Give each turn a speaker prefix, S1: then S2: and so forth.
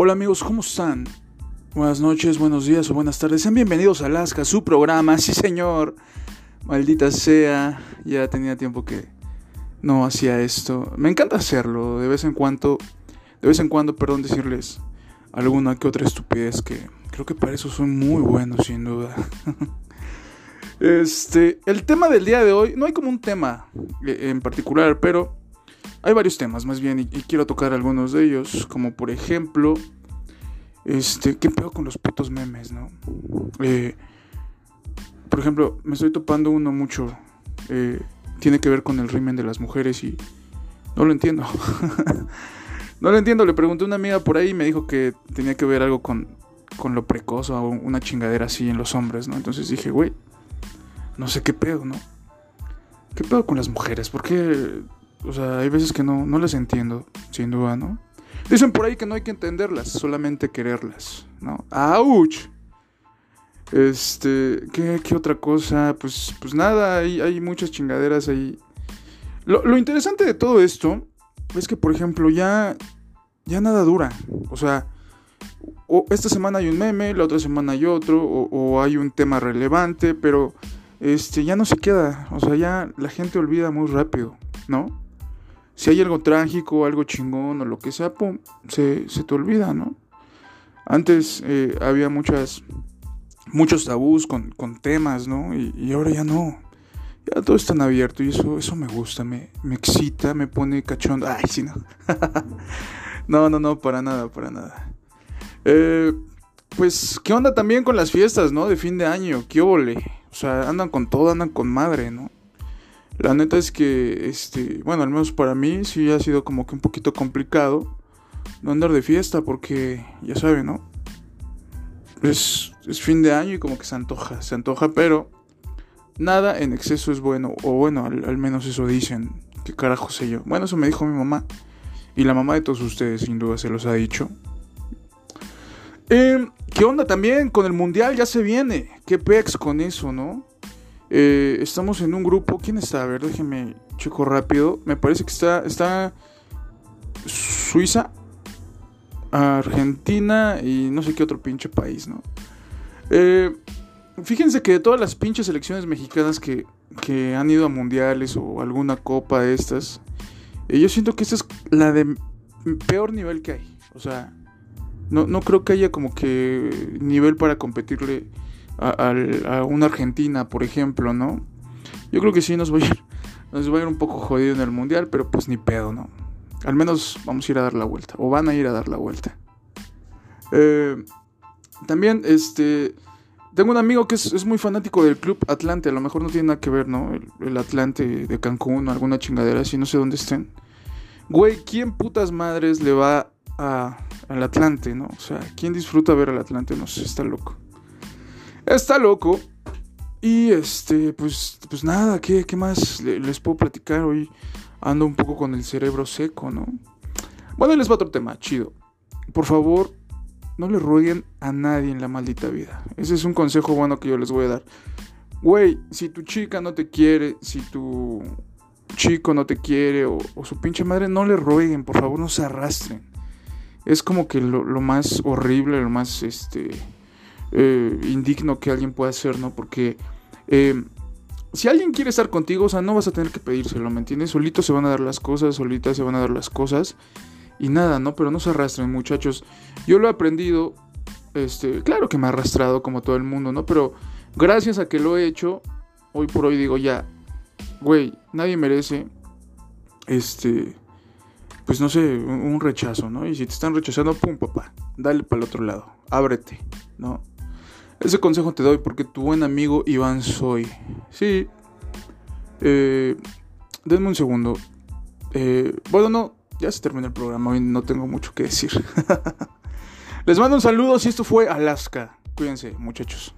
S1: Hola amigos, ¿cómo están? Buenas noches, buenos días o buenas tardes. Sean bienvenidos a Alaska, su programa. Sí, señor. Maldita sea. Ya tenía tiempo que no hacía esto. Me encanta hacerlo. De vez en cuando, de vez en cuando, perdón, decirles alguna que otra estupidez que creo que para eso soy muy bueno, sin duda. este, el tema del día de hoy, no hay como un tema eh, en particular, pero hay varios temas, más bien, y, quiero tocar algunos de ellos, como por ejemplo, este, ¿qué pedo con los putos memes, no? Eh, por ejemplo, me estoy topando uno mucho, eh, tiene que ver con el rimen de las mujeres y no lo entiendo. no lo entiendo, le pregunté a una amiga por ahí y me dijo que tenía que ver algo con, con lo precoz o una chingadera así en los hombres, ¿no? Entonces dije, güey, no sé qué pedo, ¿no? ¿Qué pedo con las mujeres? ¿Por qué o sea, hay veces que no, no las entiendo, sin duda, ¿no? Dicen por ahí que no hay que entenderlas, solamente quererlas, ¿no? ¡Auch! Este, ¿qué, qué otra cosa? Pues, pues nada, hay, hay muchas chingaderas ahí. Lo, lo, interesante de todo esto es que, por ejemplo, ya, ya nada dura. O sea, esta semana hay un meme, la otra semana hay otro, o, o hay un tema relevante, pero este, ya no se queda. O sea, ya la gente olvida muy rápido, ¿no? Si hay algo trágico, algo chingón o lo que sea, pum, se, te olvida, ¿no? Antes eh, había muchas, muchos tabús con, temas, ¿no? Y, ahora ya no. Ya todo es tan abierto y eso, eso me gusta, me, me excita, me pone cachondo. Ay, sí, no. no, no, no, para nada, para nada. Eh, pues, ¿qué onda también con las fiestas, ¿no? De fin de año, qué óvole. O sea, andan con todo, andan con madre, ¿no? La neta es que, este, bueno, al menos para mí sí ha sido como que un poquito complicado no andar de fiesta porque, ya saben, ¿no? Es, es fin de año y como que se antoja, se antoja, pero nada en exceso es bueno, o bueno, al, menos eso dicen, qué carajo sé yo. Bueno, eso me dijo mi mamá y la mamá de todos ustedes sin duda se los ha dicho. Eh, ¿Qué onda también con el mundial? Ya se viene. ¿Qué pex con eso, no? Eh, estamos en un grupo. ¿Quién está? A ver, déjenme checo rápido. Me parece que está, está Suiza, Argentina y no sé qué otro pinche país, ¿no? Eh, fíjense que de todas las pinches selecciones mexicanas que, que, han ido a mundiales o alguna copa de estas, eh, yo siento que esta es la de peor nivel que hay. O sea, no, no creo que haya como que nivel para competirle a, una Argentina, por ejemplo, ¿no? Yo creo que sí nos va, a ir, nos va a ir un poco jodido en el mundial, pero pues ni pedo, ¿no? Al menos vamos a ir a dar la vuelta, o van a ir a dar la vuelta. Eh, también, este, tengo un amigo que es, muy fanático del Club Atlante, a lo mejor no tiene nada que ver, ¿no? El, Atlante de Cancún o alguna chingadera así, no sé dónde estén. Güey, ¿quién putas madres le va al Atlante, no? O sea, ¿quién disfruta ver al Atlante? No sé, está loco. Está loco. Y este, pues, pues nada, ¿qué, qué más les puedo platicar? Hoy ando un poco con el cerebro seco, ¿no? Bueno, les va otro tema, chido. Por favor, no le rueguen a nadie en la maldita vida. Ese es un consejo bueno que yo les voy a dar. Güey, si tu chica no te quiere, si tu chico no te quiere o, su pinche madre, no le rueguen, por favor, no se arrastren. Es como que lo, lo más horrible, lo más, este, eh, indigno que alguien pueda hacer, ¿no? Porque eh, si alguien quiere estar contigo, o sea, no vas a tener que pedírselo, ¿me entiendes? Solitos se van a dar las cosas, solitas se van a dar las cosas y nada, ¿no? Pero no se arrastren, muchachos. Yo lo he aprendido, este, claro que me ha arrastrado como todo el mundo, ¿no? Pero gracias a que lo he hecho, hoy por hoy digo ya, güey, nadie merece, este, pues no sé, un rechazo, ¿no? Y si te están rechazando, pum, papá, dale para el otro lado, ábrete, ¿no? Ese consejo te doy porque tu buen amigo Iván soy. Sí. Eh, denme un segundo. Eh, bueno, no, ya se terminó el programa. No tengo mucho que decir. Les mando un saludo si esto fue Alaska. Cuídense, muchachos.